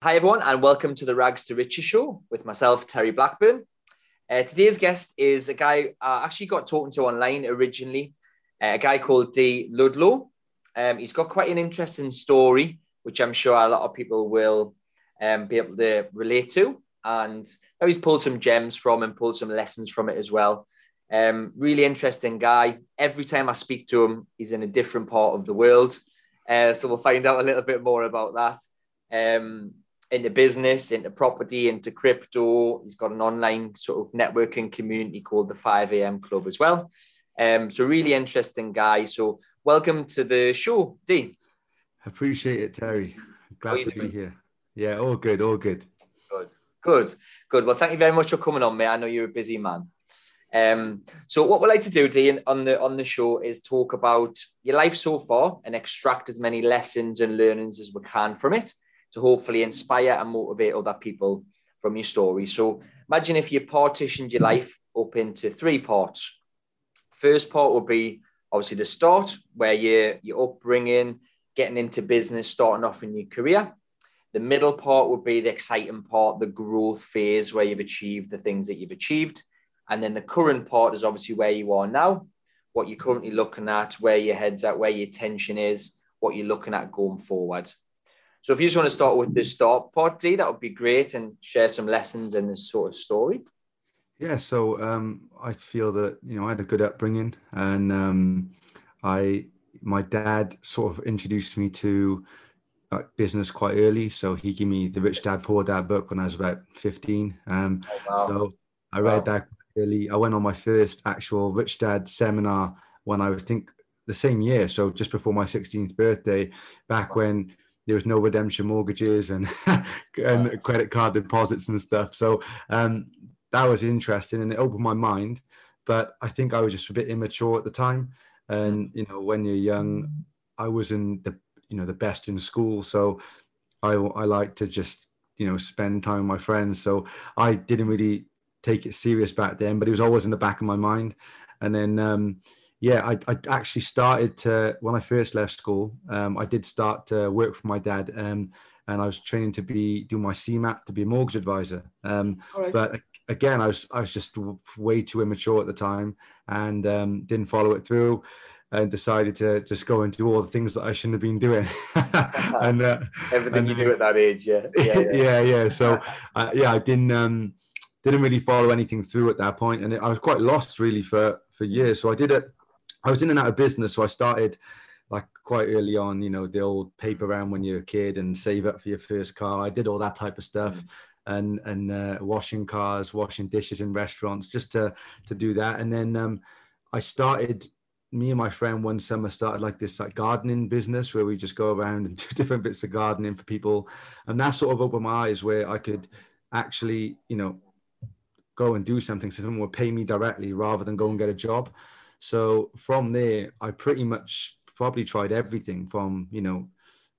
Hi, everyone, and welcome to the Rags to Riches show with myself, Terry Blackburn. Uh, today's guest is a guy I actually got talking to online originally, uh, a guy called Dee Ludlow. Um, he's got quite an interesting story, which I'm sure a lot of people will um, be able to relate to. And he's pulled some gems from and pulled some lessons from it as well. Um, really interesting guy. Every time I speak to him, he's in a different part of the world. Uh, so we'll find out a little bit more about that. Um, into business, into property, into crypto. He's got an online sort of networking community called the 5 a.m. Club as well. Um, so really interesting guy. So welcome to the show, Dee. Appreciate it, Terry. Glad to doing? be here. Yeah, all good, all good. Good, good, good. Well, thank you very much for coming on, mate. I know you're a busy man. Um, so what we like to do, Dee, on the on the show is talk about your life so far and extract as many lessons and learnings as we can from it to hopefully inspire and motivate other people from your story. So imagine if you partitioned your life up into three parts. First part would be obviously the start, where you're your upbringing, getting into business, starting off in your career. The middle part would be the exciting part, the growth phase where you've achieved the things that you've achieved. And then the current part is obviously where you are now, what you're currently looking at, where your head's at, where your attention is, what you're looking at going forward. So if you just want to start with the start part, Dee, that would be great and share some lessons in this sort of story. Yeah, so um, I feel that you know I had a good upbringing, and um, I my dad sort of introduced me to uh, business quite early. So he gave me the Rich Dad Poor Dad book when I was about fifteen. Um, oh, wow. So I read wow. that early. I went on my first actual Rich Dad seminar when I was think the same year, so just before my 16th birthday, back wow. when there was no redemption mortgages and and credit card deposits and stuff. So um, that was interesting and it opened my mind. But I think I was just a bit immature at the time. And you know, when you're young, I wasn't the you know the best in school, so I I like to just you know spend time with my friends. So I didn't really take it serious back then, but it was always in the back of my mind. And then um, yeah, I, I actually started to when I first left school. Um, I did start to work for my dad, um, and I was training to be do my CeMAP to be a mortgage advisor. Um, right. But again, I was I was just way too immature at the time and um, didn't follow it through. And decided to just go and do all the things that I shouldn't have been doing. and uh, everything and, you do at that age, yeah, yeah, yeah. yeah, yeah. So, uh, yeah, I didn't um, didn't really follow anything through at that point, and I was quite lost really for for years. So I did it I was in and out of business, so I started like quite early on. You know, the old paper round when you're a kid and save up for your first car. I did all that type of stuff. Mm. And and uh, washing cars, washing dishes in restaurants, just to to do that. And then um, I started me and my friend one summer started like this like gardening business where we just go around and do different bits of gardening for people and that sort of opened my eyes where i could actually you know go and do something so someone would pay me directly rather than go and get a job so from there, I pretty much probably tried everything from, you know,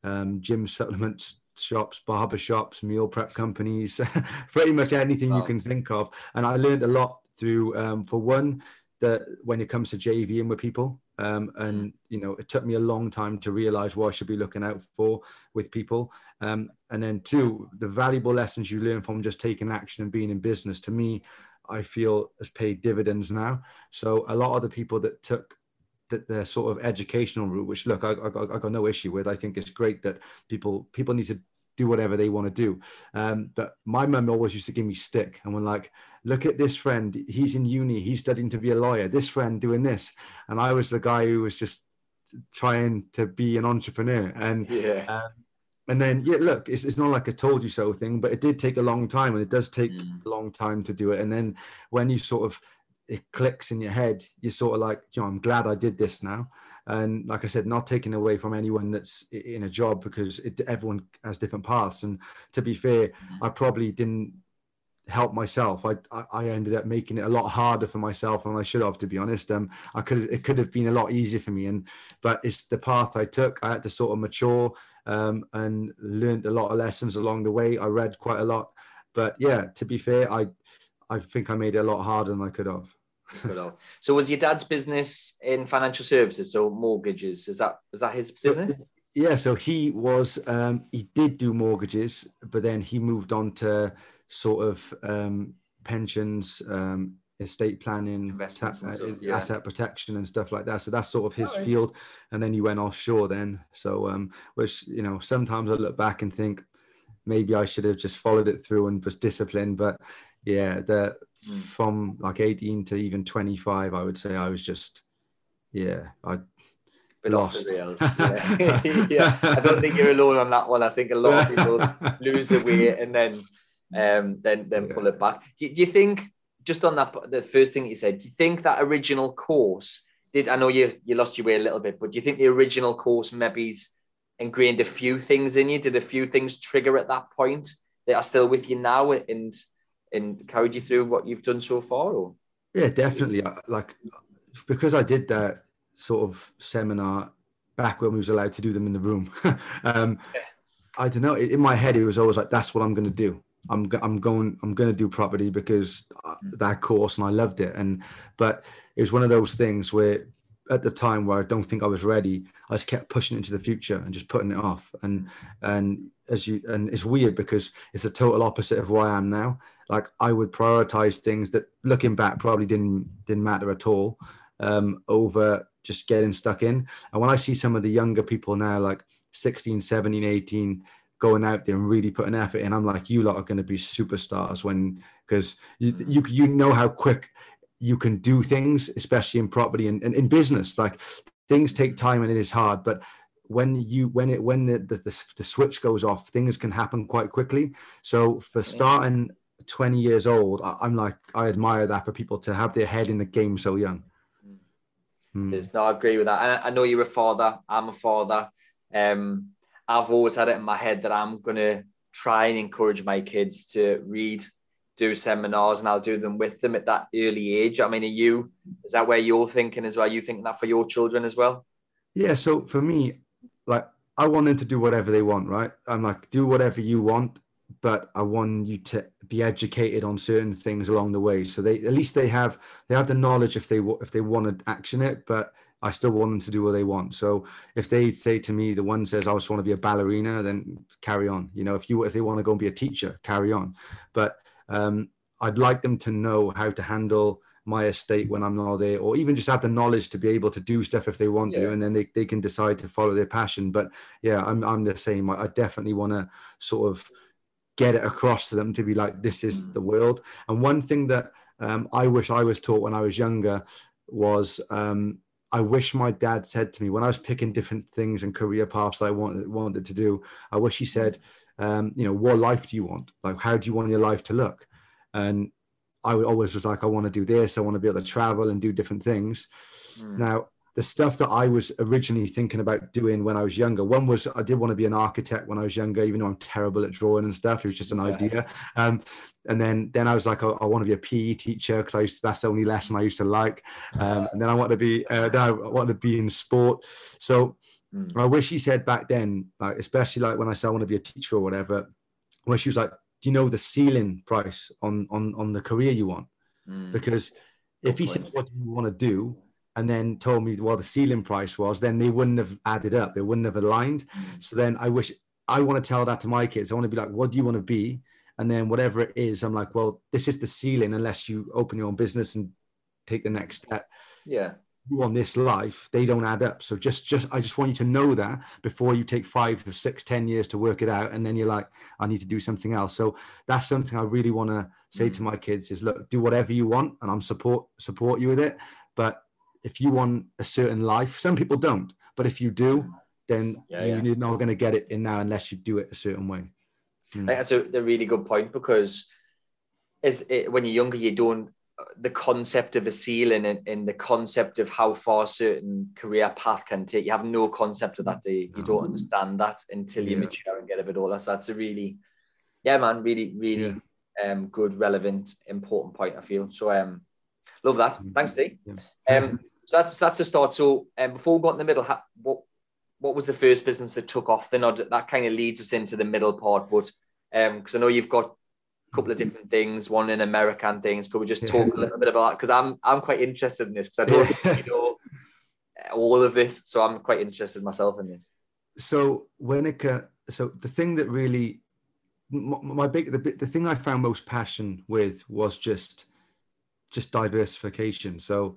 um, gym supplements shops, barber shops, meal prep companies, pretty much anything wow. you can think of. And I learned a lot through, um, for one, that when it comes to JVing with people, um, and you know, it took me a long time to realize what I should be looking out for with people. Um, and then two, the valuable lessons you learn from just taking action and being in business. To me, I feel has paid dividends now. So a lot of the people that took that the sort of educational route, which look, I, I, I got no issue with. I think it's great that people people need to do whatever they want to do. Um, but my mum always used to give me stick and when like, look at this friend, he's in uni, he's studying to be a lawyer. This friend doing this, and I was the guy who was just trying to be an entrepreneur. And yeah. Um, and then yeah look it's, it's not like a told you so thing but it did take a long time and it does take mm. a long time to do it and then when you sort of it clicks in your head you're sort of like you know i'm glad i did this now and like i said not taking away from anyone that's in a job because it, everyone has different paths and to be fair mm. i probably didn't help myself. I, I ended up making it a lot harder for myself than I should have, to be honest. Um, I could it could have been a lot easier for me, and but it's the path I took. I had to sort of mature um, and learned a lot of lessons along the way. I read quite a lot, but yeah, to be fair, I I think I made it a lot harder than I could have. so was your dad's business in financial services, so mortgages? Is that was that his business? yeah, so he was um, he did do mortgages, but then he moved on to sort of um, pensions, um, estate planning, ta- uh, yeah. asset protection, and stuff like that. So that's sort of his right. field. And then he went offshore then. So um, which you know sometimes I look back and think maybe I should have just followed it through and was disciplined, but yeah, the mm. from like 18 to even 25, I would say I was just yeah I bit Lost. off the rails. Yeah. yeah. I don't think you're alone on that one. I think a lot of people lose the weight and then um, then then yeah. pull it back. Do, do, you think just on that the first thing you said? Do you think that original course did? I know you you lost your way a little bit, but do you think the original course maybe's ingrained a few things in you? Did a few things trigger at that point that are still with you now and and carried you through what you've done so far? Or? Yeah, definitely. Like because I did that sort of seminar back when we was allowed to do them in the room. um, yeah. I don't know. In my head, it was always like, "That's what I'm going to do. I'm I'm going I'm going to do property because uh, mm. that course and I loved it." And but it was one of those things where at the time where I don't think I was ready, I just kept pushing into the future and just putting it off. And and as you and it's weird because it's the total opposite of where I am now. Like I would prioritize things that looking back probably didn't didn't matter at all um, over just getting stuck in. And when I see some of the younger people now, like 16, 17, 18, going out there and really putting effort in, I'm like, you lot are going to be superstars when, because you, you, you know how quick you can do things, especially in property and, and in business. Like things take time and it is hard, but when you when it when the, the, the switch goes off things can happen quite quickly so for starting 20 years old i'm like i admire that for people to have their head in the game so young Mm. no, I agree with that. I, I, know you're a father. I'm a father. Um, I've always had it in my head that I'm going to try and encourage my kids to read, do seminars, and I'll do them with them at that early age. I mean, are you, is that where you're thinking as well? Are you thinking that for your children as well? Yeah. So for me, like, I want them to do whatever they want, right? I'm like, do whatever you want but I want you to be educated on certain things along the way. So they at least they have they have the knowledge if they if they want to action it, but I still want them to do what they want. So if they say to me, the one says I just want to be a ballerina, then carry on. You know, if you if they want to go and be a teacher, carry on. But um, I'd like them to know how to handle my estate when I'm not there, or even just have the knowledge to be able to do stuff if they want yeah. to, and then they, they can decide to follow their passion. But yeah, I'm I'm the same. I, I definitely want to sort of get it across to them to be like, this is mm. the world. And one thing that um, I wish I was taught when I was younger was um, I wish my dad said to me when I was picking different things and career paths I wanted wanted to do. I wish he said, um, you know, what life do you want? Like, how do you want your life to look? And I always was like, I want to do this. I want to be able to travel and do different things. Mm. Now, the stuff that I was originally thinking about doing when I was younger. One was I did want to be an architect when I was younger, even though I'm terrible at drawing and stuff. It was just an yeah. idea. Um, and then then I was like, oh, I want to be a PE teacher because I used that's the only lesson I used to like. Um, and then I want to be uh, then I want to be in sport. So mm. I wish he said back then, like especially like when I said I want to be a teacher or whatever, where she was like, do you know the ceiling price on on on the career you want? Mm. Because if he said what do you want to do and then told me what the ceiling price was, then they wouldn't have added up. They wouldn't have aligned. Mm. So then I wish I want to tell that to my kids. I want to be like, what do you want to be? And then whatever it is, I'm like, well, this is the ceiling unless you open your own business and take the next step. Yeah. You on this life, they don't add up. So just just I just want you to know that before you take five or six, ten years to work it out, and then you're like, I need to do something else. So that's something I really want to say mm. to my kids is look, do whatever you want, and I'm support support you with it. But if you want a certain life, some people don't, but if you do, then yeah, you're yeah. not going to get it in now unless you do it a certain way. Mm. that's a, a, really good point because as it, when you're younger, you don't the concept of a ceiling and, and, the concept of how far a certain career path can take. You have no concept of that. You, you don't understand that until you yeah. mature and get a bit older. So that's a really, yeah, man, really, really um, good, relevant, important point. I feel so. Um, love that. Hmm. Thanks, Dee. Um, so that's that's a start. So um, before we go in the middle, what what was the first business that took off? Then that kind of leads us into the middle part. But because um, I know you've got a couple of different things, one in American things. Could we just talk a little bit about that? Because I'm I'm quite interested in this because I don't know all of this, so I'm quite interested myself in this. so when it so the thing that really my big the, the thing I found most passion with was just just diversification. So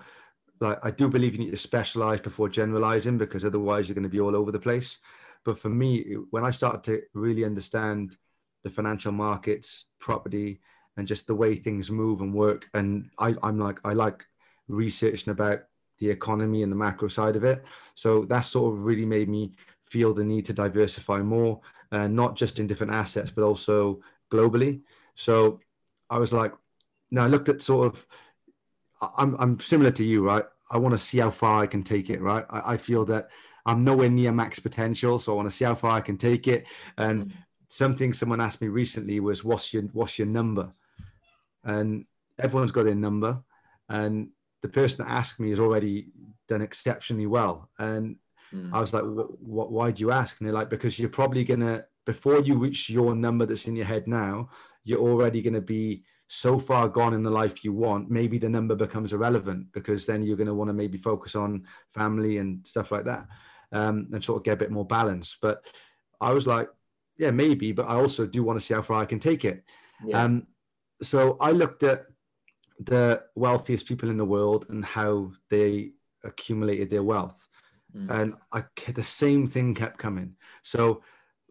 like I do believe you need to specialize before generalizing because otherwise you're going to be all over the place. But for me, when I started to really understand the financial markets, property, and just the way things move and work, and I, I'm like I like researching about the economy and the macro side of it. So that sort of really made me feel the need to diversify more, uh, not just in different assets, but also globally. So I was like, now I looked at sort of, I'm, I'm similar to you, right? I want to see how far I can take it, right? I, I feel that I'm nowhere near max potential, so I want to see how far I can take it. And mm-hmm. something someone asked me recently was, "What's your what's your number?" And everyone's got their number, and the person that asked me has already done exceptionally well. And Mm. I was like, what, why do you ask? And they're like, because you're probably going to, before you reach your number that's in your head now, you're already going to be so far gone in the life you want. Maybe the number becomes irrelevant because then you're going to want to maybe focus on family and stuff like that um, and sort of get a bit more balance. But I was like, yeah, maybe, but I also do want to see how far I can take it. Yeah. Um, so I looked at the wealthiest people in the world and how they accumulated their wealth. Mm. And I, the same thing kept coming. So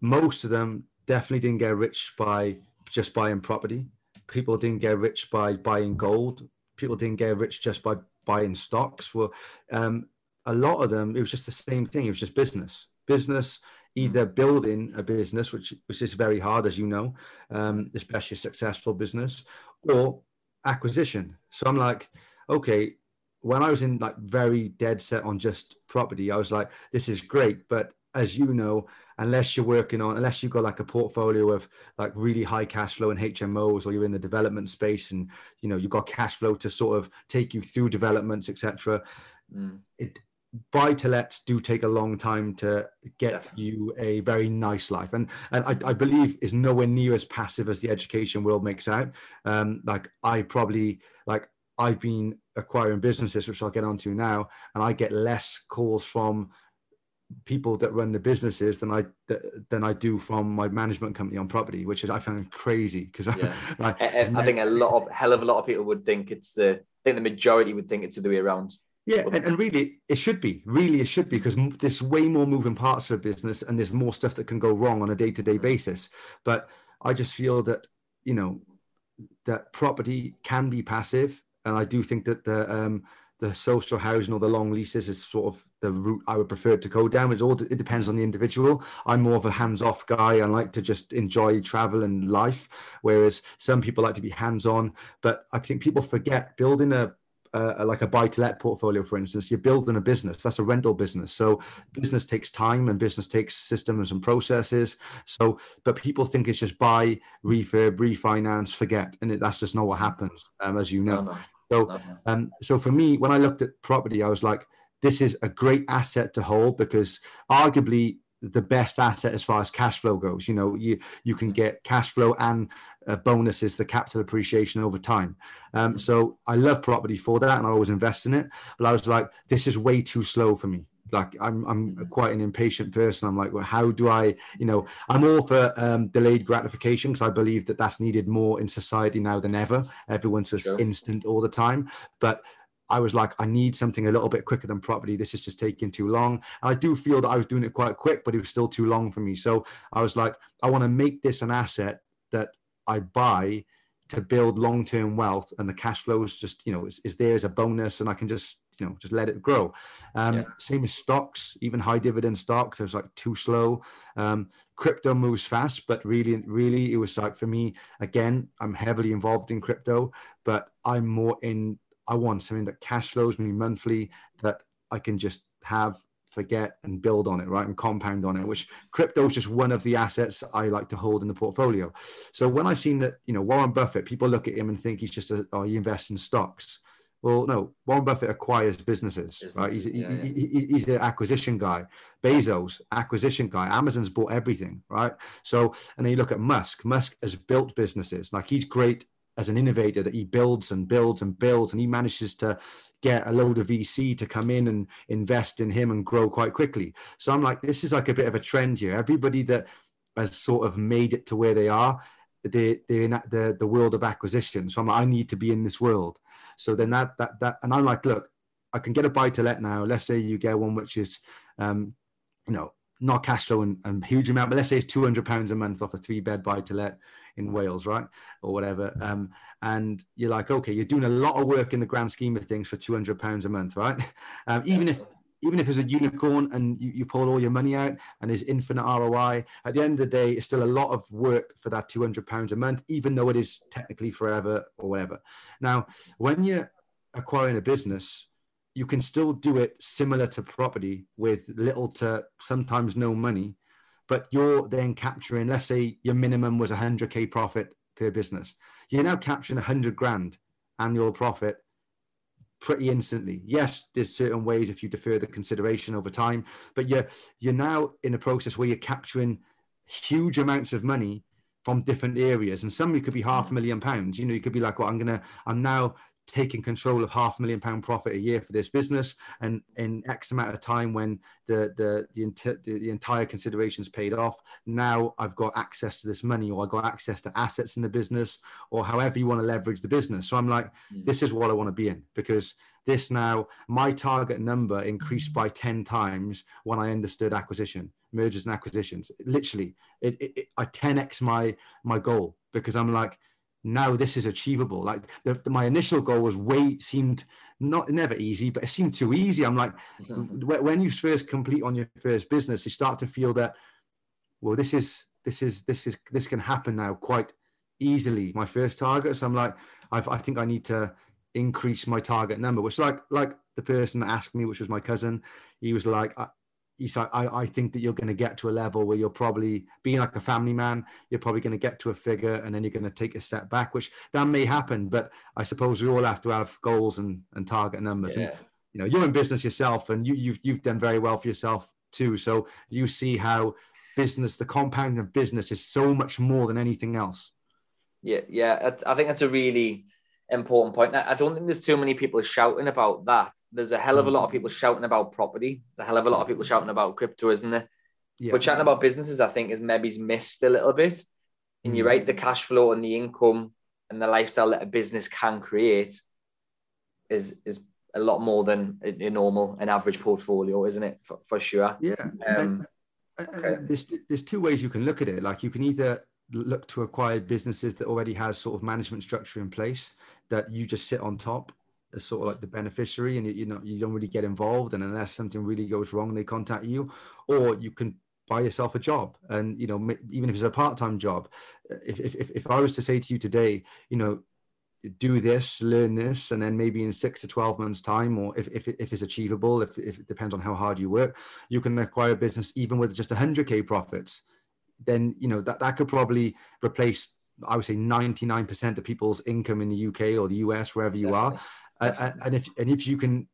most of them definitely didn't get rich by just buying property. People didn't get rich by buying gold. People didn't get rich just by buying stocks. Well, um, a lot of them, it was just the same thing. It was just business. Business, either building a business, which which is very hard, as you know, um, especially a successful business, or acquisition. So I'm like, okay, when I was in like very dead set on just property, I was like, this is great. But as you know, unless you're working on, unless you've got like a portfolio of like really high cash flow and HMOs, or you're in the development space and you know you've got cash flow to sort of take you through developments, etc. Mm. It buy to lets do take a long time to get Definitely. you a very nice life and and I, I, believe is nowhere near as passive as the education world makes out um like i probably like I've been acquiring businesses, which I'll get onto now, and I get less calls from people that run the businesses than I than I do from my management company on property, which is I find crazy because yeah. I, I, I, think a lot of hell of a lot of people would think it's the I think the majority would think it's the way around. Yeah, and, and really it should be. Really, it should be because there's way more moving parts of a business, and there's more stuff that can go wrong on a day to day basis. But I just feel that you know that property can be passive and I do think that the um, the social housing or the long leases is sort of the route I would prefer to go down. It's all it depends on the individual. I'm more of a hands-off guy. I like to just enjoy travel and life, whereas some people like to be hands-on. But I think people forget building a uh, like a buy to let portfolio, for instance, you're building a business. That's a rental business. So business takes time and business takes systems and processes. So, but people think it's just buy, refurb, refinance, forget, and it, that's just not what happens, um, as you know. No, no. So, um, so for me, when I looked at property, I was like, this is a great asset to hold because arguably the best asset as far as cash flow goes. You know, you you can get cash flow and uh, bonuses, the capital appreciation over time. Um, so I love property for that, and I always invest in it. But I was like, this is way too slow for me. Like I'm I'm mm-hmm. quite an impatient person. I'm like, well, how do I? You know, I'm all for um, delayed gratification because I believe that that's needed more in society now than ever. Everyone's just sure. instant all the time, but I was like, I need something a little bit quicker than property. This is just taking too long. And I do feel that I was doing it quite quick, but it was still too long for me. So I was like, I want to make this an asset that I buy to build long-term wealth and the cash flows just, you know, is, is there as a bonus and I can just, you know, just let it grow. Um, yeah. Same as stocks, even high dividend stocks, it was like too slow. Um, crypto moves fast, but really, really, it was like for me, again, I'm heavily involved in crypto, but I'm more in I want something that cash flows me monthly that I can just have, forget, and build on it, right? And compound on it, which crypto is just one of the assets I like to hold in the portfolio. So when I seen that, you know, Warren Buffett, people look at him and think he's just a, oh, he invests in stocks. Well, no, Warren Buffett acquires businesses, businesses right? He's, yeah, he, yeah. He, he's the acquisition guy. Bezos, acquisition guy. Amazon's bought everything, right? So, and then you look at Musk. Musk has built businesses. Like he's great as an innovator that he builds and builds and builds and he manages to get a load of vc to come in and invest in him and grow quite quickly so i'm like this is like a bit of a trend here everybody that has sort of made it to where they are they they're in the the world of acquisition so I'm like, i need to be in this world so then that that that and i'm like look i can get a buy to let now let's say you get one which is um you know not cash flow and, and huge amount, but let's say it's 200 pounds a month off a three bed buy to let in Wales, right? Or whatever. Um, and you're like, okay, you're doing a lot of work in the grand scheme of things for 200 pounds a month, right? Um, even if, even if it's a unicorn and you, you pull all your money out and there's infinite ROI, at the end of the day, it's still a lot of work for that 200 pounds a month, even though it is technically forever or whatever. Now, when you're acquiring a business, you can still do it similar to property with little to sometimes no money, but you're then capturing, let's say your minimum was 100K profit per business. You're now capturing 100 grand annual profit pretty instantly. Yes, there's certain ways if you defer the consideration over time, but you're you're now in a process where you're capturing huge amounts of money from different areas and some it could be half a million pounds you know you could be like well i'm gonna i'm now taking control of half a million pound profit a year for this business and in x amount of time when the the the, the, the entire considerations paid off now i've got access to this money or i've got access to assets in the business or however you want to leverage the business. So i'm like mm. this is what i want to be in because this now my target number increased by 10 times when i understood acquisition mergers and acquisitions. Literally it, it, it i 10x my my goal because i'm like now this is achievable. Like the, the, my initial goal was way seemed not never easy, but it seemed too easy. I'm like, when you first complete on your first business, you start to feel that, well, this is this is this is this can happen now quite easily. My first target, so I'm like, I've, I think I need to increase my target number. Which like like the person that asked me, which was my cousin, he was like, like, I, I think that you're going to get to a level where you're probably being like a family man, you're probably going to get to a figure and then you're going to take a step back, which that may happen. But I suppose we all have to have goals and, and target numbers. Yeah. And, you know, you're in business yourself and you, you've, you've done very well for yourself too. So you see how business, the compound of business is so much more than anything else. Yeah. Yeah. I think that's a really important point. I don't think there's too many people shouting about that there's a hell of a lot of mm. people shouting about property. There's a hell of a lot of people shouting about crypto, isn't there? Yeah. But chatting about businesses, I think, is maybe missed a little bit. And you're mm. right, the cash flow and the income and the lifestyle that a business can create is is a lot more than a, a normal, an average portfolio, isn't it? For, for sure. Yeah. Um, okay. There's there's two ways you can look at it. Like you can either look to acquire businesses that already has sort of management structure in place that you just sit on top as sort of like the beneficiary and you, know you don't really get involved and unless something really goes wrong they contact you or you can buy yourself a job and you know even if it's a part-time job. If, if, if i was to say to you today you know do this learn this and then maybe in six to 12 months time or if, if, if it's achievable if, if it depends on how hard you work you can acquire a business even with just 100k profits then you know that, that could probably replace I would say 99% of people's income in the UK or the US, wherever you Definitely. are and if and if you can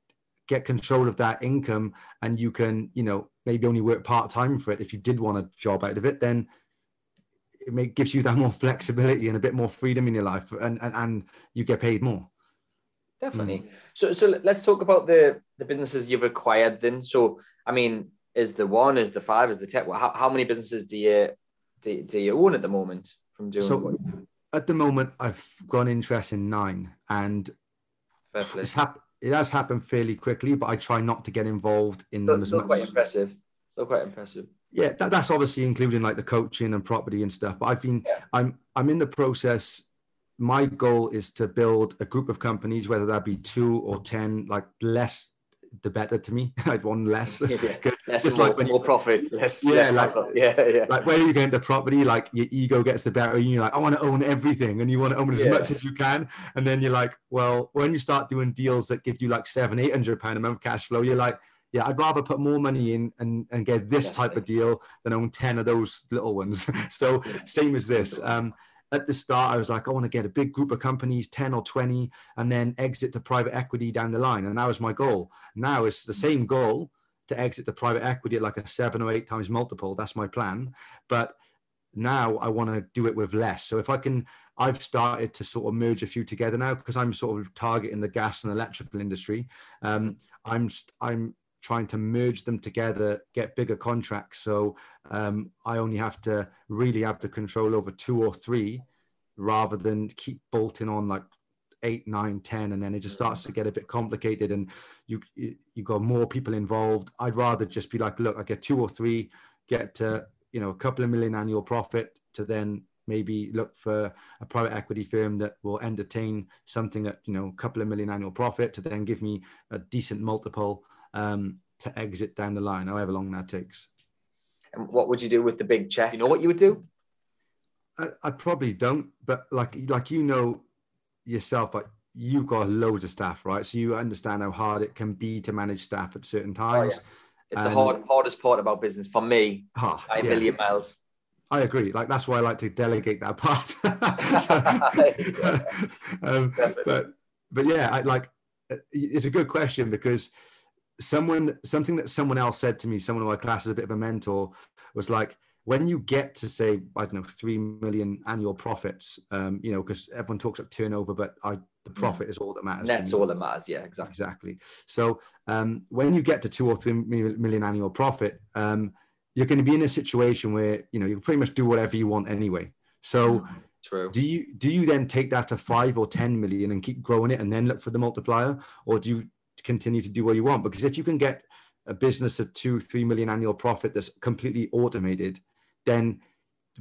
get control of that income and you can you know maybe only work part-time for it if you did want a job out of it then it may, gives you that more flexibility and a bit more freedom in your life and and, and you get paid more definitely mm. so so let's talk about the the businesses you've acquired then so i mean is the one is the five is the ten how, how many businesses do you do, do you own at the moment from doing so at the moment i've got interest in nine and it's hap- it has happened fairly quickly, but I try not to get involved in them as much. quite impressive. Still quite impressive. Yeah, that, that's obviously including like the coaching and property and stuff. But I've been, yeah. I'm, I'm in the process. My goal is to build a group of companies, whether that be two or ten, like less the better to me. I'd want less. Yeah, less just like more, when you, more profit, less. Yeah, less like, yeah, yeah. Like when you get into property, like your ego gets the better, and you're like, I want to own everything, and you want to own as yeah. much as you can. And then you're like, well, when you start doing deals that give you like seven, eight hundred pound a month cash flow, you're like, yeah, I'd rather put more money in and, and get this Definitely. type of deal than own 10 of those little ones. so same as this. Um, at the start, I was like, I want to get a big group of companies, 10 or 20, and then exit to private equity down the line. And that was my goal. Now it's the same goal to exit to private equity at like a seven or eight times multiple. That's my plan. But now I want to do it with less. So if I can, I've started to sort of merge a few together now because I'm sort of targeting the gas and electrical industry. Um, I'm I'm trying to merge them together, get bigger contracts. So um, I only have to really have the control over two or three, rather than keep bolting on like eight, nine, ten, and then it just starts to get a bit complicated, and you you got more people involved. I'd rather just be like, look, I get two or three, get to you know a couple of million annual profit to then maybe look for a private equity firm that will entertain something at you know a couple of million annual profit to then give me a decent multiple um, to exit down the line, however long that takes. And what would you do with the big check? You know what you would do? I, I probably don't, but like like you know yourself, like you've got loads of staff, right? So you understand how hard it can be to manage staff at certain times. Oh, yeah. It's and, the hard, hardest part about business for me oh, a yeah. million miles. I agree. Like that's why I like to delegate that part. so, um, but but yeah, I, like it's a good question because someone something that someone else said to me, someone in my class is a bit of a mentor, was like when you get to say I don't know three million annual profits, um, you know, because everyone talks about turnover, but I the profit is all that matters. That's all that matters. Yeah, exactly. Exactly. So um, when you get to two or three million annual profit, um, you're going to be in a situation where you know you can pretty much do whatever you want anyway. So mm, True. do you do you then take that to five or ten million and keep growing it and then look for the multiplier, or do you continue to do what you want? Because if you can get a business at two, three million annual profit that's completely automated, then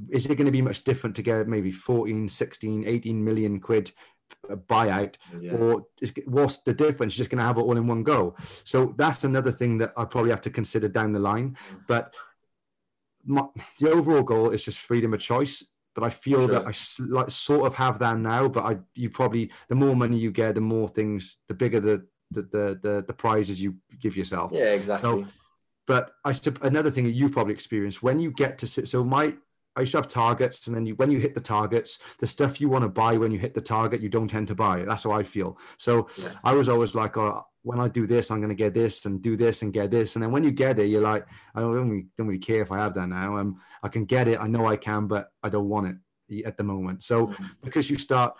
is it going to be much different to get maybe 14, 16, 18 million quid buyout yeah. or what's the difference just going to have it all in one go so that's another thing that i probably have to consider down the line mm. but my, the overall goal is just freedom of choice but i feel sure. that i like sort of have that now but i you probably the more money you get the more things the bigger the the the the, the prizes you give yourself yeah exactly so, but I another thing that you've probably experienced when you get to sit. So my I used to have targets, and then you, when you hit the targets, the stuff you want to buy when you hit the target, you don't tend to buy. That's how I feel. So yeah. I was always like, oh, when I do this, I'm going to get this and do this and get this. And then when you get it, you're like, I don't really, don't really care if I have that now. Um, I can get it. I know I can, but I don't want it at the moment. So mm-hmm. because you start,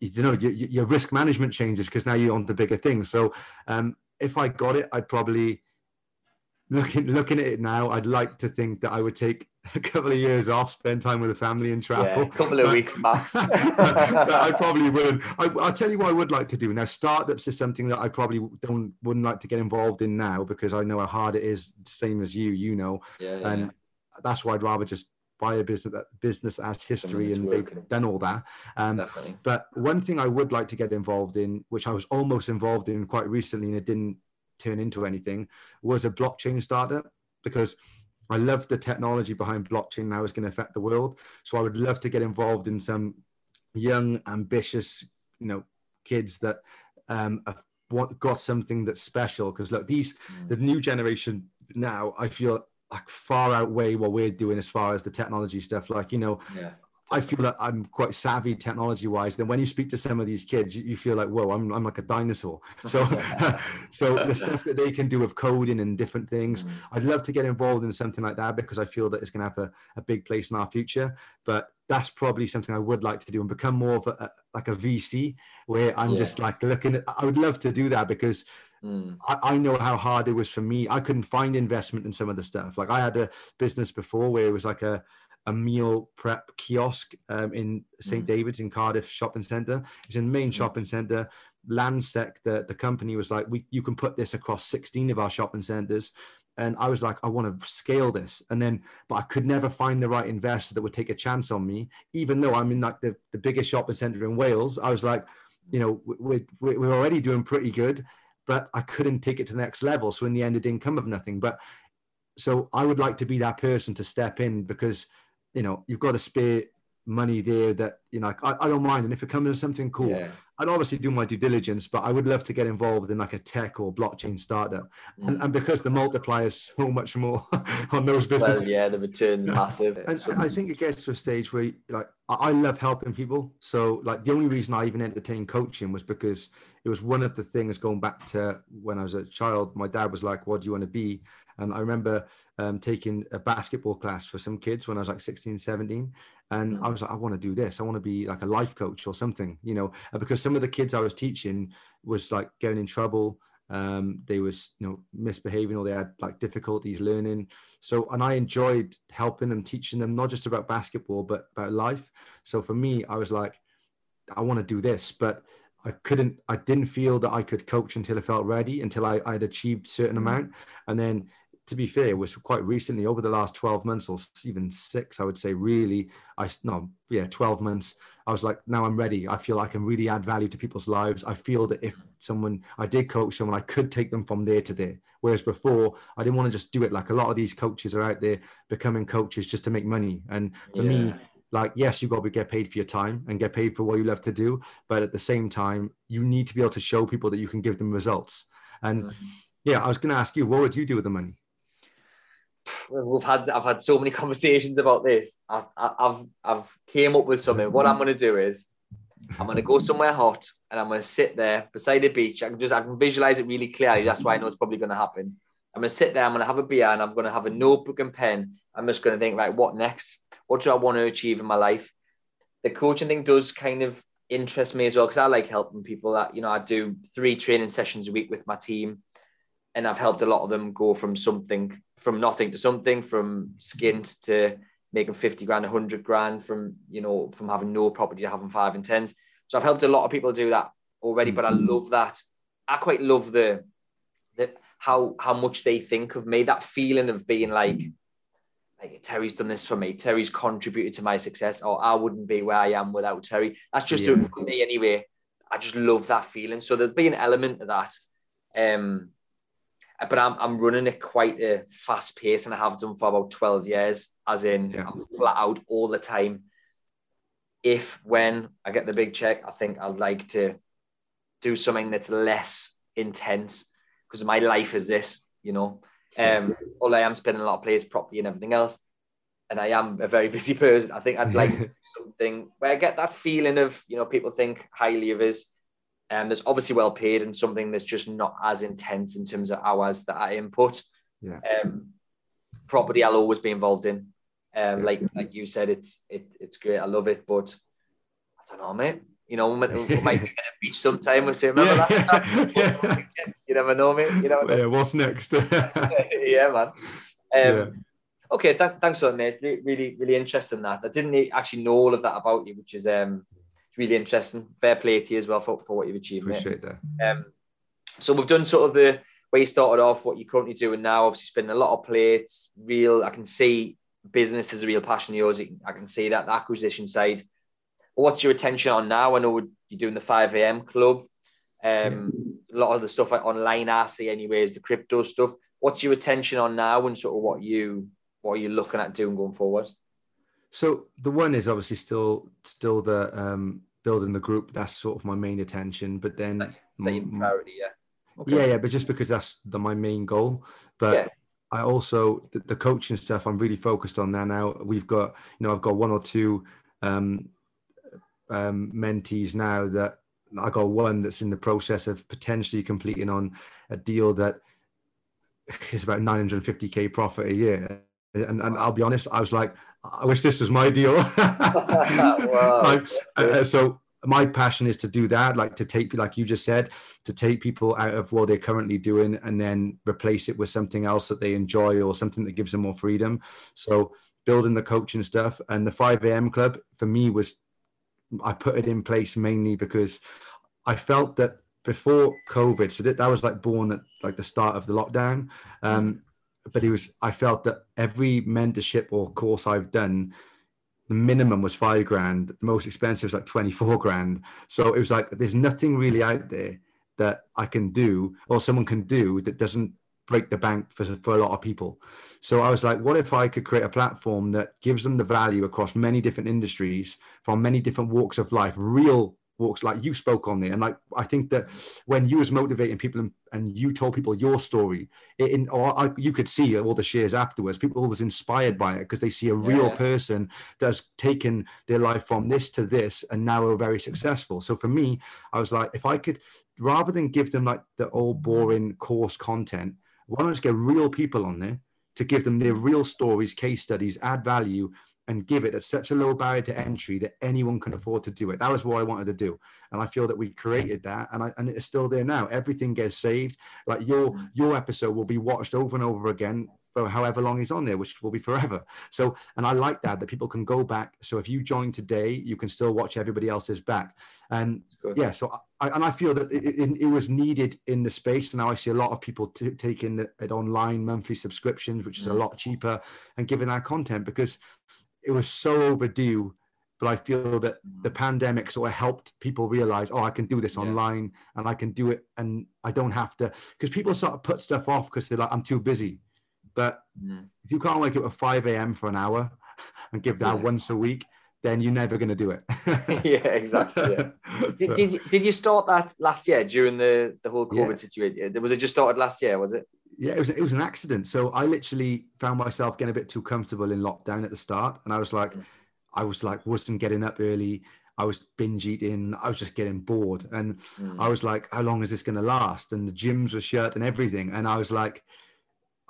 you know, your, your risk management changes because now you're on the bigger things. So um, if I got it, I'd probably looking looking at it now, I'd like to think that I would take a couple of years off, spend time with the family and travel. Yeah, a couple of weeks max. I probably would. I, will tell you what I would like to do. Now, startups is something that I probably don't wouldn't like to get involved in now because I know how hard it is. Same as you, you know, yeah, yeah, and that's why I'd rather just buy a business that business as history and working. they've done all that. Um, but one thing I would like to get involved in, which I was almost involved in quite recently, and it didn't turn into anything was a blockchain startup because I love the technology behind blockchain now is going to affect the world. So I would love to get involved in some young, ambitious, you know, kids that um, want, got something that's special. Because look, these mm. the new generation now, I feel like far outweigh what we're doing as far as the technology stuff. Like you know, yeah. I feel that I'm quite savvy technology wise. Then when you speak to some of these kids, you, you feel like, whoa, I'm, I'm like a dinosaur. So, so the stuff that they can do with coding and different things, mm. I'd love to get involved in something like that because I feel that it's going to have a, a big place in our future. But that's probably something I would like to do and become more of a, a like a VC where I'm yeah. just like looking at, I would love to do that because Mm. I, I, know how hard it was for me. I couldn't find investment in some of the stuff. Like I had a business before where it was like a a meal prep kiosk um, in St. Mm. David's in Cardiff shopping centre. It's in the main mm. shopping centre. Landsec, the, the company was like, we, you can put this across 16 of our shopping centres. And I was like, I want to scale this. And then, but I could never find the right investor that would take a chance on me, even though I'm in like the, the biggest shopping centre in Wales. I was like, you know, we're, we're already doing pretty good, but I couldn't take it to the next level. So in the end, it didn't come of nothing. But so I would like to be that person to step in because you know, you've got to spare money there that, you know, I, I don't mind. And if it comes to something cool, yeah. I'd obviously do my due diligence, but I would love to get involved in like a tech or blockchain startup. Mm. And, and because the multiplier is so much more on those businesses. Well, yeah, the return massive. And I think it gets to a stage where like I love helping people. So like the only reason I even entertained coaching was because it was one of the things going back to when I was a child. My dad was like, "What do you want to be?" And I remember um, taking a basketball class for some kids when I was like 16, 17. And mm. I was like, I want to do this. I want to be like a life coach or something, you know, because some of the kids I was teaching was like getting in trouble. Um, they was, you know, misbehaving or they had like difficulties learning. So, and I enjoyed helping them, teaching them not just about basketball, but about life. So for me, I was like, I want to do this, but I couldn't, I didn't feel that I could coach until I felt ready, until I, I'd achieved certain mm. amount. And then to be fair, was quite recently over the last 12 months or even six, I would say, really, I no, yeah, 12 months. I was like, now I'm ready. I feel like I can really add value to people's lives. I feel that if someone, I did coach someone, I could take them from there to there. Whereas before, I didn't want to just do it. Like a lot of these coaches are out there becoming coaches just to make money. And for yeah. me, like yes you got to get paid for your time and get paid for what you love to do but at the same time you need to be able to show people that you can give them results and mm-hmm. yeah i was going to ask you what would you do with the money we've had I've had so many conversations about this. I've I've I've came up with something. What I'm to do is I'm to go somewhere hot and I'm to sit there beside the beach. I can just I can visualize it really clearly. That's why I know it's probably to happen. I'm to sit there. I'm to have a beer and I'm to have a notebook and pen. I'm just to think, right, what next? What do I want to achieve in my life? The coaching thing does kind of interest me as well because I like helping people. That you know, I do three training sessions a week with my team and I've helped a lot of them go from something, from nothing to something, from skint to making 50 grand, 100 grand, from, you know, from having no property to having five and tens. So I've helped a lot of people do that already, but I mm-hmm. love that. I quite love the, the how, how much they think of me, that feeling of being like, like Terry's done this for me. Terry's contributed to my success, or I wouldn't be where I am without Terry. That's just yeah. for me anyway. I just love that feeling. So there'd be an element of that. Um, but I'm, I'm running at quite a fast pace and I have done for about 12 years, as in yeah. I'm flat out all the time. If when I get the big check, I think I'd like to do something that's less intense because my life is this, you know. Um, although I am spending a lot of plays properly and everything else, and I am a very busy person, I think I'd like something where I get that feeling of, you know, people think highly of us um, that's obviously well paid and something that's just not as intense in terms of hours that I input. Yeah. Um, property I'll always be involved in. Um, like like you said, it's it, it's great. I love it, but I don't know, mate. You know, we might, we might be at a beach sometime. We'll say, remember yeah. that? yeah. You never know, mate. You know. Yeah, what's next? yeah, man. Um, yeah. Okay, th- thanks for that, mate. Really, really interesting that. I didn't actually know all of that about you, which is um, really interesting. Fair play to you as well for, for what you've achieved. Appreciate mate. that. Um, so we've done sort of the where you started off, what you're currently doing now. Obviously, spinning a lot of plates. Real, I can see business is a real passion of yours. I can see that the acquisition side. What's your attention on now? I know you're doing the 5 a.m. club. Um, yeah. A lot of the stuff like online I see, anyways, the crypto stuff. What's your attention on now, and sort of what you what are you looking at doing going forward? So the one is obviously still still the um, building the group. That's sort of my main attention. But then same priority, yeah. Okay. Yeah, yeah, but just because that's the, my main goal. But yeah. I also the, the, coaching stuff. I'm really focused on that now. We've got you know I've got one or two um, um, mentees now that I got one that's in the process of potentially completing on a deal that is about 950k profit a year. And, and I'll be honest, I was like, I wish this was my deal. like, uh, so my passion is to do that, like to take, like you just said, to take people out of what they're currently doing and then replace it with something else that they enjoy or something that gives them more freedom. So building the coaching stuff and the 5 a.m. club for me was, I put it in place mainly because I felt that before COVID, so that, that was like born at like the start of the lockdown. Um, but it was I felt that every mentorship or course I've done, the minimum was five grand. The most expensive was like 24 grand. So it was like there's nothing really out there that I can do or someone can do that doesn't break the bank for, for a lot of people. So I was like, what if I could create a platform that gives them the value across many different industries from many different walks of life, real walks like you spoke on there and like i think that when you was motivating people and, and you told people your story it, in or I, you could see all the shares afterwards people was inspired by it because they see a real yeah. person that's taken their life from this to this and now are very successful so for me i was like if i could rather than give them like the old boring course content why don't I just get real people on there to give them their real stories case studies add value and give it at such a low barrier to entry that anyone can afford to do it. That was what I wanted to do, and I feel that we created that, and I, and it's still there now. Everything gets saved. Like your mm. your episode will be watched over and over again for however long he's on there, which will be forever. So, and I like that that people can go back. So if you join today, you can still watch everybody else's back. And yeah, so I, and I feel that it, it, it, was needed in the space. And now I see a lot of people t- taking it online monthly subscriptions, which is a mm. lot cheaper, and giving that content because it was so overdue but I feel that the pandemic sort of helped people realize, oh, I can do this yeah. online and I can do it, and I don't have to. Because people sort of put stuff off because they're like, I'm too busy. But mm. if you can't wake up at 5 a.m. for an hour and give that yeah. once a week, then you're never going to do it. yeah, exactly. Yeah. did, did, you, did you start that last year during the, the whole COVID situation? Was it just started last year? Was it? Yeah, it was. It was an accident. So I literally found myself getting a bit too comfortable in lockdown at the start, and I was like, mm. I was like, wasn't getting up early. I was binge eating. I was just getting bored, and mm. I was like, how long is this going to last? And the gyms were shut and everything, and I was like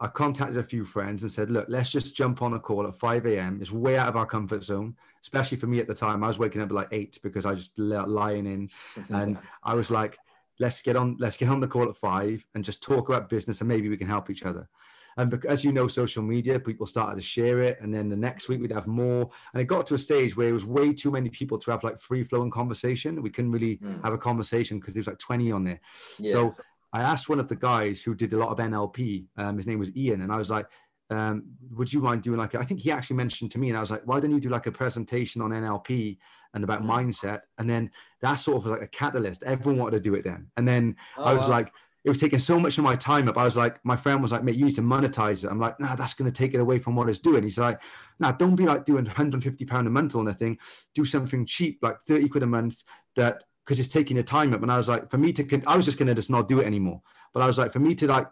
I contacted a few friends and said, look, let's just jump on a call at 5 a.m. It's way out of our comfort zone, especially for me at the time. I was waking up at like eight because I just lying in. and I was like, let's get on, let's get on the call at five and just talk about business and maybe we can help each other. And as you know, social media, people started to share it. And then the next week we'd have more. And it got to a stage where it was way too many people to have like free flowing conversation. We couldn't really mm. have a conversation because there was like 20 on there. Yeah. So I asked one of the guys who did a lot of NLP. Um, his name was Ian, and I was like, um, "Would you mind doing like?" A, I think he actually mentioned to me, and I was like, "Why don't you do like a presentation on NLP and about mm-hmm. mindset?" And then that's sort of like a catalyst. Everyone wanted to do it then, and then oh, I was wow. like. It was taking so much of my time up. I was like, my friend was like, mate, you need to monetize it. I'm like, nah, that's going to take it away from what it's doing. He's like, nah, don't be like doing 150 pound a month or a thing. Do something cheap, like 30 quid a month that because it's taking your time up. And I was like, for me to, I was just going to just not do it anymore. But I was like, for me to like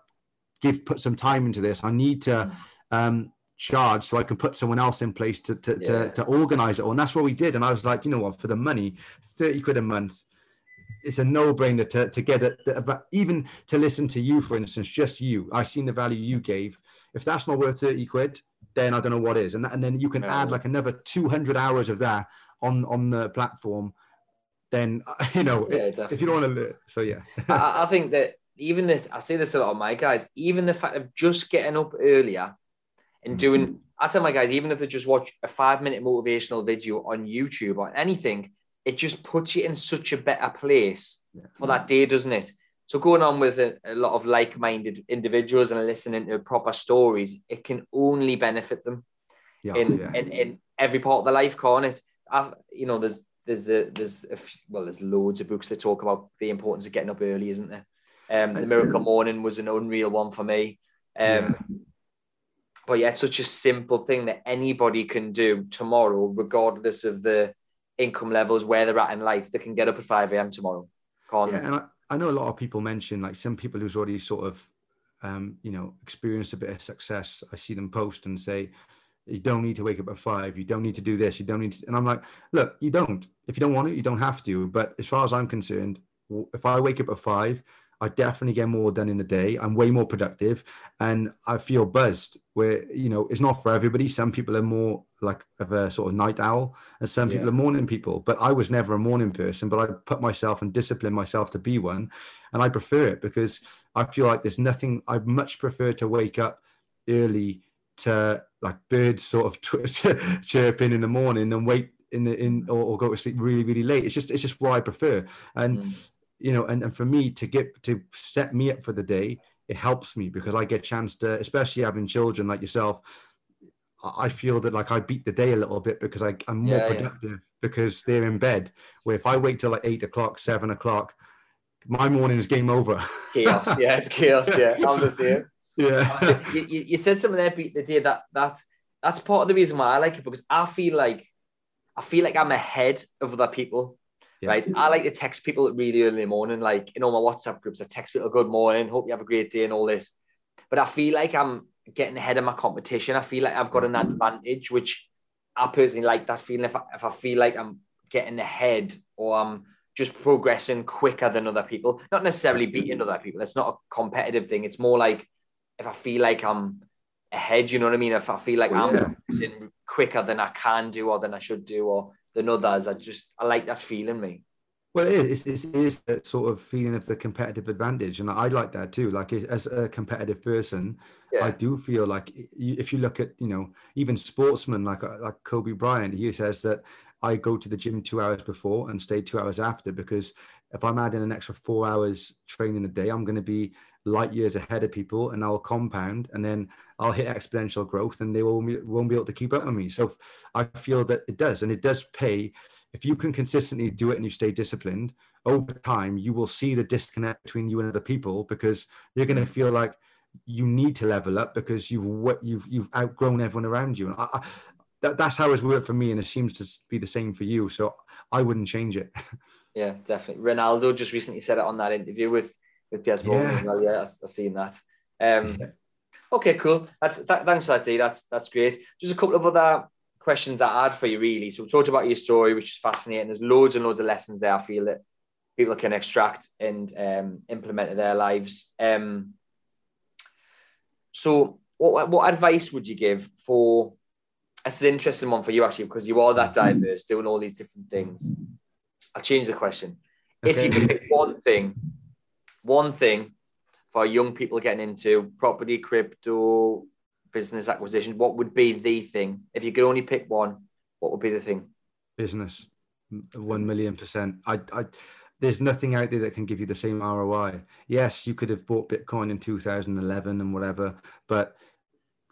give, put some time into this, I need to mm. um, charge so I can put someone else in place to, to, yeah. to, to organize it all. And that's what we did. And I was like, you know what, for the money, 30 quid a month, it's a no-brainer to, to get it but even to listen to you for instance just you i've seen the value you gave if that's not worth 30 quid then i don't know what is and, that, and then you can add like another 200 hours of that on on the platform then you know yeah, if you don't want to so yeah I, I, think that even this i say this a lot of my guys even the fact of just getting up earlier and mm-hmm. doing i tell my guys even if they just watch a five minute motivational video on youtube or anything it just puts you in such a better place yeah. for that day doesn't it so going on with a, a lot of like-minded individuals and listening to proper stories it can only benefit them yeah, in, yeah. in in every part of their life can't it I've, you know there's there's the there's a, well there's loads of books that talk about the importance of getting up early, isn't there? Um, the Miracle Morning was an unreal one for me. Um, yeah. But yeah, it's such a simple thing that anybody can do tomorrow, regardless of the income levels where they're at in life. They can get up at five a.m. tomorrow. Can't yeah, and I, I know a lot of people mention like some people who's already sort of um, you know experienced a bit of success. I see them post and say, you don't need to wake up at five. You don't need to do this. You don't need to. And I'm like, look, you don't. If you don't want it, you don't have to. But as far as I'm concerned, if I wake up at five, I definitely get more done in the day. I'm way more productive and I feel buzzed where, you know, it's not for everybody. Some people are more like of a sort of night owl and some people are morning people, but I was never a morning person, but I put myself and discipline myself to be one. And I prefer it because I feel like there's nothing, I much prefer to wake up early to like birds sort of chirping in the morning and wait in the in or, or, go to sleep really really late it's just it's just what i prefer and mm. You know and, and for me to get to set me up for the day it helps me because i get a chance to especially having children like yourself i feel that like i beat the day a little bit because I, i'm more yeah, productive yeah. because they're in bed where if i wait till like eight o'clock seven o'clock my morning is game over chaos yeah it's chaos yeah i'm the same yeah. you, you, said something there beat the day that that that's part of the reason why I like it because I feel like I feel like I'm ahead of other people. Yeah. right? I like to text people really early in the morning, like in all my WhatsApp groups. I text people good morning, hope you have a great day, and all this. But I feel like I'm getting ahead of my competition. I feel like I've got an mm-hmm. advantage, which I personally like that feeling. If I, if I feel like I'm getting ahead or I'm just progressing quicker than other people, not necessarily beating other people. It's not a competitive thing. It's more like if I feel like I'm ahead, you know what I mean? If I feel like well, I'm yeah. quicker than I can do or than I should do or than others, I just I like that feeling, me. Well, it is. It's, it is that sort of feeling of the competitive advantage, and I like that too. Like as a competitive person, yeah. I do feel like if you look at you know even sportsmen like uh, like Kobe Bryant, he says that I go to the gym two hours before and stay two hours after because if I'm adding an extra four hours training a day, I'm going to be light years ahead of people and I'll compound and then I'll hit exponential growth and they will, won't be able to keep up with me. So I feel that it does, and it does pay. If you can consistently do it and you stay disciplined over time, you will see the disconnect between you and other people because you're going to feel like you need to level up because you've what you've you've outgrown everyone around you. And I, I, that, that's how it's worked for me, and it seems to be the same for you. So I wouldn't change it. Yeah, definitely. Ronaldo just recently said it on that interview with with Piers Morgan. Yeah, well. yeah I've, seen that. Um, yeah. Okay, cool. That's th- thanks for that, Dee. That's that's great. Just a couple of other questions I had for you, really. So we talked about your story, which is fascinating. There's loads and loads of lessons there. I feel that people can extract and um, implement in their lives. Um, so, what what advice would you give for? This is an interesting one for you actually, because you are that diverse, doing all these different things. I'll change the question. Okay. If you could pick one thing one thing for young people getting into property, crypto, business acquisition, what would be the thing? If you could only pick one, what would be the thing? Business, one million percent. I, I, there's nothing out there that can give you the same ROI. Yes, you could have bought Bitcoin in 2011 and whatever, but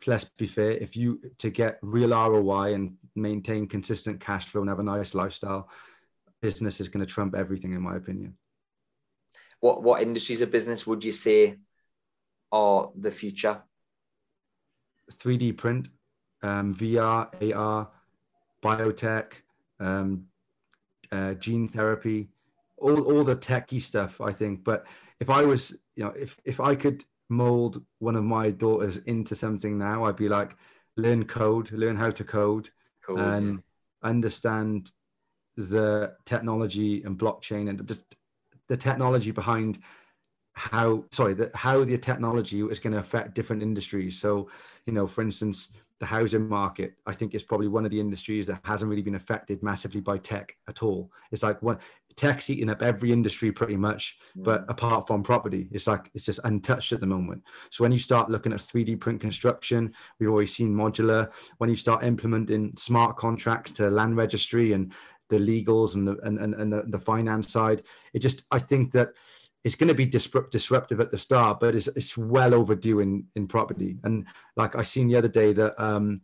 let's be fair. If you to get real ROI and maintain consistent cash flow and have a nice lifestyle, business is going to trump everything, in my opinion what what industries of business would you say are the future? 3D print, um, VR, AR, biotech, um, uh, gene therapy, all, all the techie stuff, I think. But if I was, you know, if, if I could mold one of my daughters into something now, I'd be like, learn code, learn how to code, cool. and understand the technology and blockchain and just the technology behind how sorry that how the technology is going to affect different industries. So you know for instance the housing market i think is probably one of the industries that hasn't really been affected massively by tech at all. It's like one tech's eating up every industry pretty much mm. but apart from property it's like it's just untouched at the moment. So when you start looking at 3d print construction we've always seen modular. When you start implementing smart contracts to land registry and the legals and the and, and, and the, the finance side. It just I think that it's going to be disrupt, disruptive at the start, but it's, it's well overdue in, in property. And like I seen the other day that um,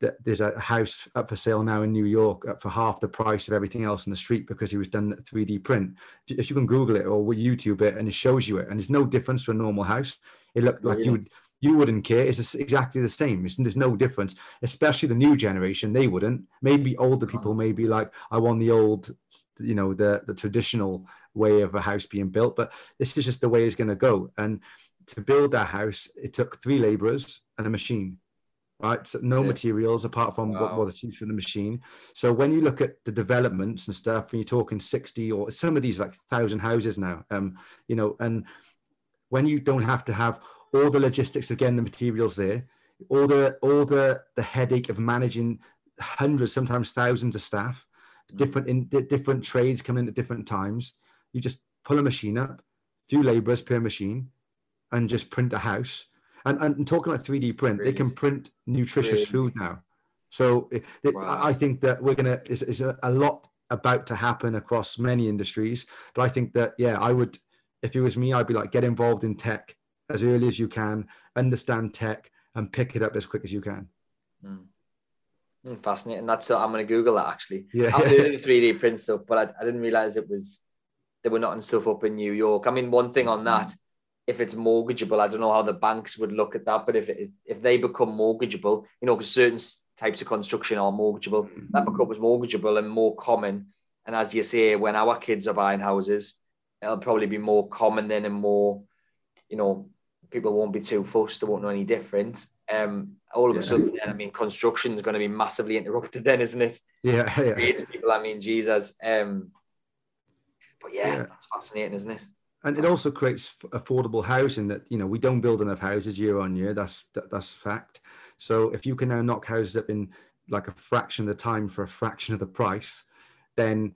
that there's a house up for sale now in New York for half the price of everything else in the street because it was done 3D print. If you can Google it or YouTube it, and it shows you it, and it's no difference to a normal house. It looked like you would you wouldn't care. It's exactly the same. It's, there's no difference, especially the new generation. They wouldn't. Maybe older people may be like, I want the old, you know, the, the traditional way of a house being built, but this is just the way it's going to go. And to build that house, it took three laborers and a machine right? So no yeah. materials apart from wow. what was used for the machine. So when you look at the developments and stuff, and you're talking 60 or some of these like thousand houses now, um, you know, and when you don't have to have all the logistics again, the materials there, all the all the the headache of managing hundreds, sometimes thousands of staff, mm. different in different trades coming in at different times. You just pull a machine up, few laborers per machine, and just print a house. And, and talking about 3D print, they can print nutritious food now. So it, it, wow. I think that we're gonna is, is a, a lot about to happen across many industries. But I think that yeah, I would if it was me, I'd be like get involved in tech as early as you can, understand tech, and pick it up as quick as you can. Mm. Mm, fascinating. That's I'm going to Google that actually. Yeah, I'm doing the 3D print stuff, but I, I, didn't realize it was they were not in stuff up in New York. I mean, one thing on that, if it's mortgageable, I don't know how the banks would look at that, but if it is, if they become mortgageable, you know, because certain types of construction are mortgageable, that becomes mortgageable and more common. And as you say, when our kids are buying houses, it'll probably be more common then and more, you know, people won't be too fussed, they won't know any different. Um, all of yeah. a sudden, I mean, construction is going to be massively interrupted, then, isn't it? Yeah, yeah. people, I mean, Jesus. Um, but yeah, yeah, that's fascinating, isn't it? And it also creates affordable housing that you know we don't build enough houses year on year. That's that, that's fact. So if you can now knock houses up in like a fraction of the time for a fraction of the price, then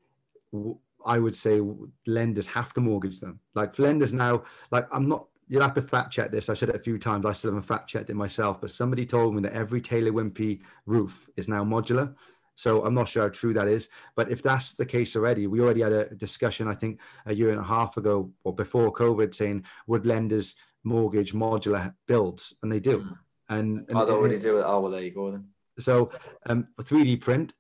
I would say lenders have to mortgage them. Like for lenders now, like I'm not you'll have to fact check this. I've said it a few times. I still haven't fact checked it myself, but somebody told me that every Taylor Wimpey roof is now modular. So I'm not sure how true that is. But if that's the case already, we already had a discussion, I think, a year and a half ago or before COVID, saying would lenders mortgage modular builds, and they do. And, and oh, they already do it. Oh, well, there you go then. So um, 3D print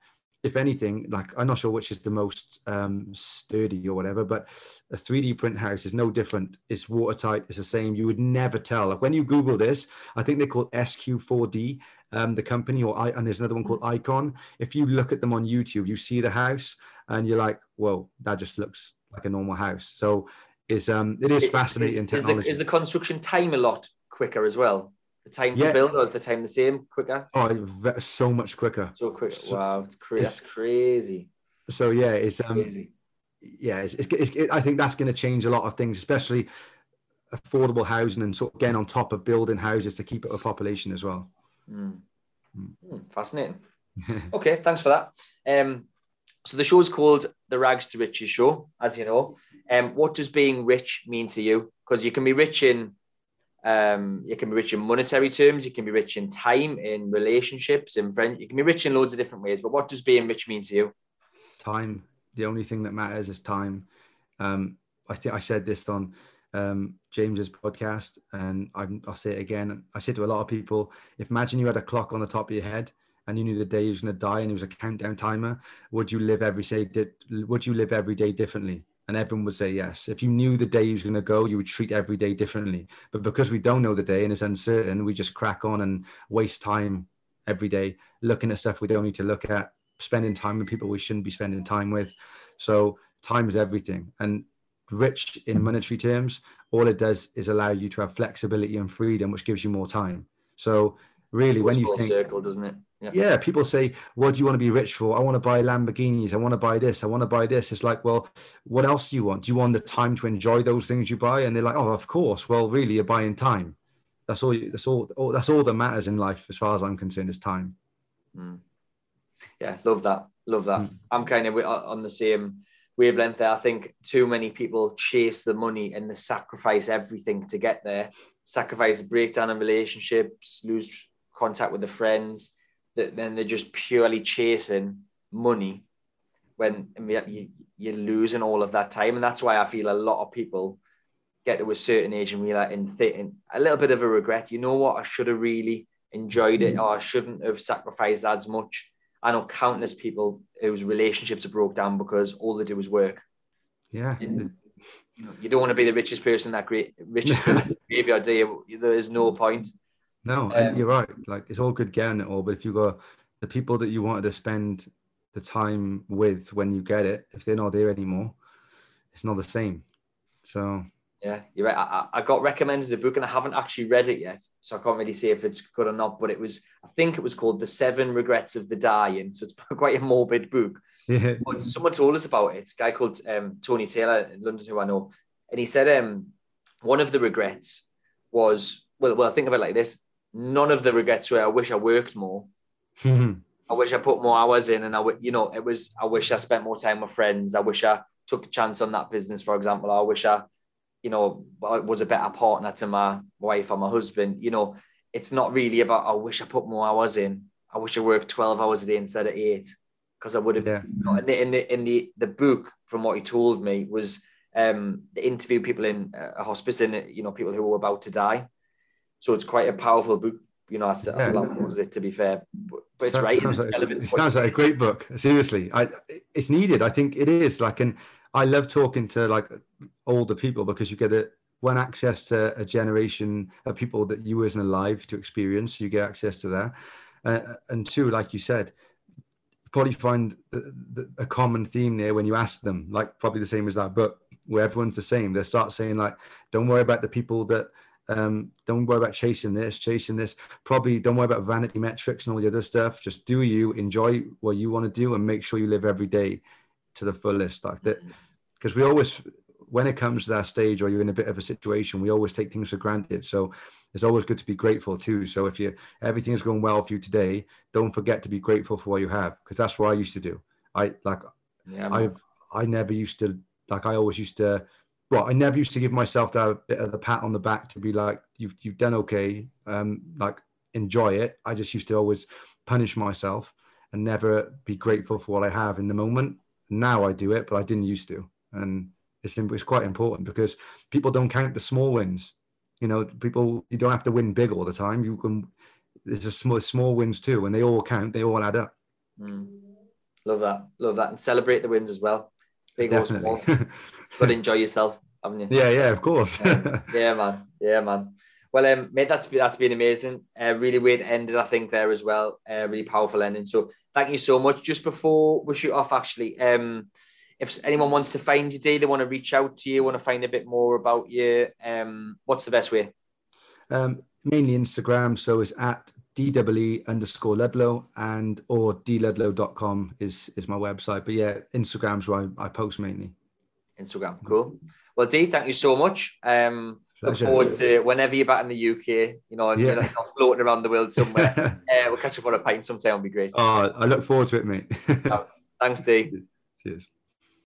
if anything, like I'm not sure which is the most um, sturdy or whatever, but a 3D print house is no different. It's watertight. It's the same. You would never tell. Like when you Google this, I think they're called SQ4D, um, the company, or I, and there's another one called Icon. If you look at them on YouTube, you see the house, and you're like, "Whoa, that just looks like a normal house." So it's um, it is fascinating is, technology. The, is the construction time a lot quicker as well? The time yeah. to build, or is the time the same, quicker? Oh, so much quicker. So quick! Wow, it's crazy. It's, that's crazy. So yeah, it's um, crazy. yeah, it's, it's, it's it, I think that's going to change a lot of things, especially affordable housing and sort of getting on top of building houses to keep up a population as well. Mm. Mm. fascinating. okay, thanks for that. Um, so the show's called the Rags to Riches Show, as you know. Um, what does being rich mean to you? Because you can be rich in um, you can be rich in monetary terms, you can be rich in time, in relationships, in friends. You can be rich in loads of different ways. But what does being rich mean to you? Time. The only thing that matters is time. Um, I think I said this on um, James's podcast, and i will say it again. I say to a lot of people: imagine you had a clock on the top of your head, and you knew the day you was going to die, and it was a countdown timer, would you live every day? Would you live every day differently? And everyone would say yes. If you knew the day you was going to go, you would treat every day differently. But because we don't know the day and it's uncertain, we just crack on and waste time every day looking at stuff we don't need to look at, spending time with people we shouldn't be spending time with. So time is everything. And rich in monetary terms, all it does is allow you to have flexibility and freedom, which gives you more time. So really, when you think, circle, doesn't it? Yeah. yeah. people say, What do you want to be rich for? I want to buy Lamborghinis. I want to buy this. I want to buy this. It's like, Well, what else do you want? Do you want the time to enjoy those things you buy? And they're like, Oh, of course. Well, really, you're buying time. That's all. That's all. all that's all that matters in life, as far as I'm concerned, is time. Mm. Yeah, love that. Love that. Mm. I'm kind of on the same wavelength there. I think too many people chase the money and they sacrifice everything to get there. Sacrifice the breakdown in relationships, lose contact with the friends that then they're just purely chasing money when you, you're losing all of that time. And that's why I feel a lot of people get to a certain age and realize and think a little bit of a regret. You know what? I should have really enjoyed it, mm. or I shouldn't have sacrificed as much. I know countless people whose relationships are broke down because all they do is work. Yeah. You, you don't want to be the richest person that great richest graveyard, do you? There is no point. No, and um, you're right. Like it's all good getting it all, but if you got the people that you wanted to spend the time with when you get it, if they're not there anymore, it's not the same. So yeah, you're right. I, I got recommended a book and I haven't actually read it yet, so I can't really say if it's good or not. But it was, I think it was called "The Seven Regrets of the Dying," so it's quite a morbid book. Yeah. But someone told us about it. A guy called um, Tony Taylor in London, who I know, and he said um, one of the regrets was well, well, think of it like this: none of the regrets where I wish I worked more. I wish I put more hours in, and I, would, you know, it was. I wish I spent more time with friends. I wish I took a chance on that business, for example. I wish I, you know, was a better partner to my wife or my husband. You know, it's not really about. I wish I put more hours in. I wish I worked twelve hours a day instead of eight, because I would have. Yeah. You know, in the in the in the the book, from what he told me, was um the interview people in a hospice and you know people who were about to die so it's quite a powerful book. You know, that's, that's yeah. a lot it to be fair, but, but it's so, right. Sounds, like, it sounds like a great book. Seriously, I it's needed. I think it is. Like, and I love talking to like older people because you get a one access to a generation of people that you wasn't alive to experience. You get access to that, uh, and two, like you said, probably find the, the, a common theme there when you ask them, like probably the same as that book, where everyone's the same. They start saying like, "Don't worry about the people that." Um, don't worry about chasing this, chasing this. Probably don't worry about vanity metrics and all the other stuff. Just do you, enjoy what you want to do, and make sure you live every day to the fullest. Like that, because we always when it comes to that stage or you're in a bit of a situation, we always take things for granted. So it's always good to be grateful too. So if you everything is going well for you today, don't forget to be grateful for what you have because that's what I used to do. I like yeah, I I never used to like I always used to well, I never used to give myself that bit of the pat on the back to be like, you've you've done okay. Um, like enjoy it. I just used to always punish myself and never be grateful for what I have in the moment. Now I do it, but I didn't used to. And it's, it's quite important because people don't count the small wins. You know, people you don't have to win big all the time. You can there's a small small wins too, and they all count. They all add up. Mm. Love that, love that, and celebrate the wins as well. Big Definitely. or small, but enjoy yourself, haven't you? Yeah, yeah, of course. yeah, yeah, man, yeah, man. Well, um, mate, that's that's been amazing. Uh, really weird ending, I think, there as well. Uh, really powerful ending. So thank you so much. Just before we shoot off, actually, um, if anyone wants to find you, Dee, they want to reach out to you, want to find a bit more about you, um, what's the best way? Um, mainly Instagram. So it's at DWE underscore Ludlow and or dludlow.com is, is my website. But yeah, Instagram's where I, I post mainly. Instagram, cool. Well, Dee, thank you so much. Um, look forward to whenever you're back in the UK, you know, and yeah. you're not floating around the world somewhere. uh, we'll catch up on a pint sometime. It'll be great. Oh, I look forward to it, mate. Thanks, Dee. Cheers.